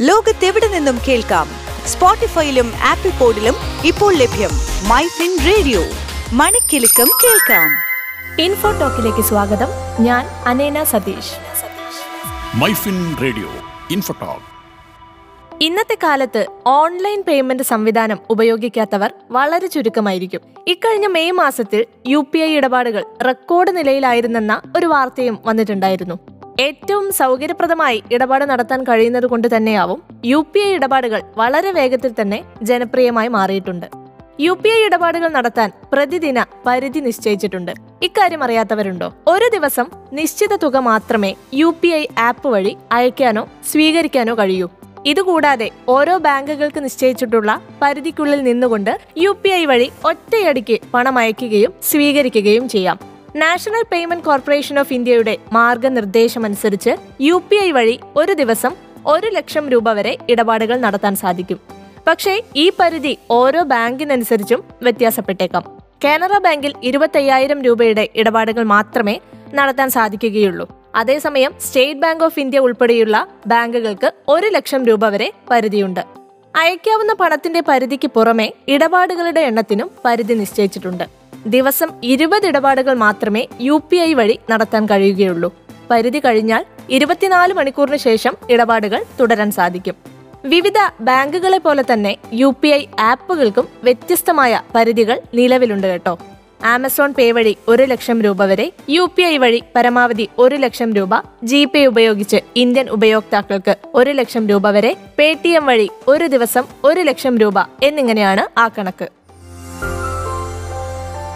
ലോകത്തെവിടെ നിന്നും കേൾക്കാം? സ്പോട്ടിഫൈയിലും ആപ്പിൾ പോഡിലും ഇപ്പോൾ ലഭ്യം മൈ ഫിൻ റേഡിയോ. മണിക്കിലുക്കം കേൾക്കാം. ഇൻഫോ ടോക്കിലേക്ക് സ്വാഗതം. ഞാൻ Anena Satheesh. MyFin radio Info Talk. ഇന്നത്തെ കാലത്ത് ഓൺലൈൻ പേയ്മെന്റ് സംവിധാനം ഉപയോഗിക്കാത്തവർ വളരെ ചുരുക്കമായിരിക്കും. ഇക്കഴിഞ്ഞ മെയ് മാസത്തിൽ യു പി ഐ ഇടപാടുകൾ റെക്കോർഡ് നിലയിലായിരുന്നെന്ന ഒരു വാർത്തയും വന്നിട്ടുണ്ടായിരുന്നു. ഏറ്റവും സൗകര്യപ്രദമായി ഇടപാട് നടത്താൻ കഴിയുന്നത് കൊണ്ട് തന്നെയാവും യു പി ഐ ഇടപാടുകൾ വളരെ വേഗത്തിൽ തന്നെ ജനപ്രിയമായി മാറിയിട്ടുണ്ട്. യു പി ഐ ഇടപാടുകൾ നടത്താൻ പ്രതിദിന പരിധി നിശ്ചയിച്ചിട്ടുണ്ട്. ഇക്കാര്യം അറിയാത്തവരുണ്ടോ? ഒരു ദിവസം നിശ്ചിത തുക മാത്രമേ യു പി ഐ ആപ്പ് വഴി അയക്കാനോ സ്വീകരിക്കാനോ കഴിയൂ. ഇതുകൂടാതെ ഓരോ ബാങ്കുകൾക്ക് നിശ്ചയിച്ചിട്ടുള്ള പരിധിക്കുള്ളിൽ നിന്നുകൊണ്ട് യു പി ഐ വഴി ഒറ്റയടിക്ക് പണം അയക്കുകയും സ്വീകരിക്കുകയും ചെയ്യാം. നാഷണൽ പേയ്മെന്റ് കോർപ്പറേഷൻ ഓഫ് ഇന്ത്യയുടെ മാർഗനിർദ്ദേശമനുസരിച്ച് യു പി ഐ വഴി ഒരു ദിവസം ഒരു ലക്ഷം രൂപ വരെ ഇടപാടുകൾ നടത്താൻ സാധിക്കും. പക്ഷേ ഈ പരിധി ഓരോ ബാങ്കിനനുസരിച്ചും വ്യത്യാസപ്പെട്ടേക്കാം. കാനറ ബാങ്കിൽ ഇരുപത്തയ്യായിരം രൂപയുടെ ഇടപാടുകൾ മാത്രമേ നടത്താൻ സാധിക്കുകയുള്ളൂ. അതേസമയം സ്റ്റേറ്റ് ബാങ്ക് ഓഫ് ഇന്ത്യ ഉൾപ്പെടെയുള്ള ബാങ്കുകൾക്ക് ഒരു ലക്ഷം രൂപ വരെ പരിധിയുണ്ട്. അയക്കാവുന്ന പണത്തിന്റെ പരിധിക്ക് പുറമെ ഇടപാടുകളുടെ എണ്ണത്തിനും പരിധി നിശ്ചയിച്ചിട്ടുണ്ട്. ദിവസം ഇരുപത് ഇടപാടുകൾ മാത്രമേ യു പി ഐ വഴി നടത്താൻ കഴിയുകയുള്ളൂ. പരിധി കഴിഞ്ഞാൽ ഇരുപത്തിനാല് മണിക്കൂറിന് ശേഷം ഇടപാടുകൾ തുടരാൻ സാധിക്കും. വിവിധ ബാങ്കുകളെ പോലെ തന്നെ യു പി ഐ ആപ്പുകൾക്കും വ്യത്യസ്തമായ പരിധികൾ നിലവിലുണ്ട് കേട്ടോ. ആമസോൺ പേ വഴി ഒരു ലക്ഷം രൂപ വരെ യു പി ഐ വഴി പരമാവധി ഒരു ലക്ഷം രൂപ ജി പേ ഉപയോഗിച്ച് ഇന്ത്യൻ ഉപയോക്താക്കൾക്ക് ഒരു ലക്ഷം രൂപ വരെ പേ വഴി ഒരു ദിവസം ഒരു ലക്ഷം രൂപ എന്നിങ്ങനെയാണ് ആ കണക്ക്.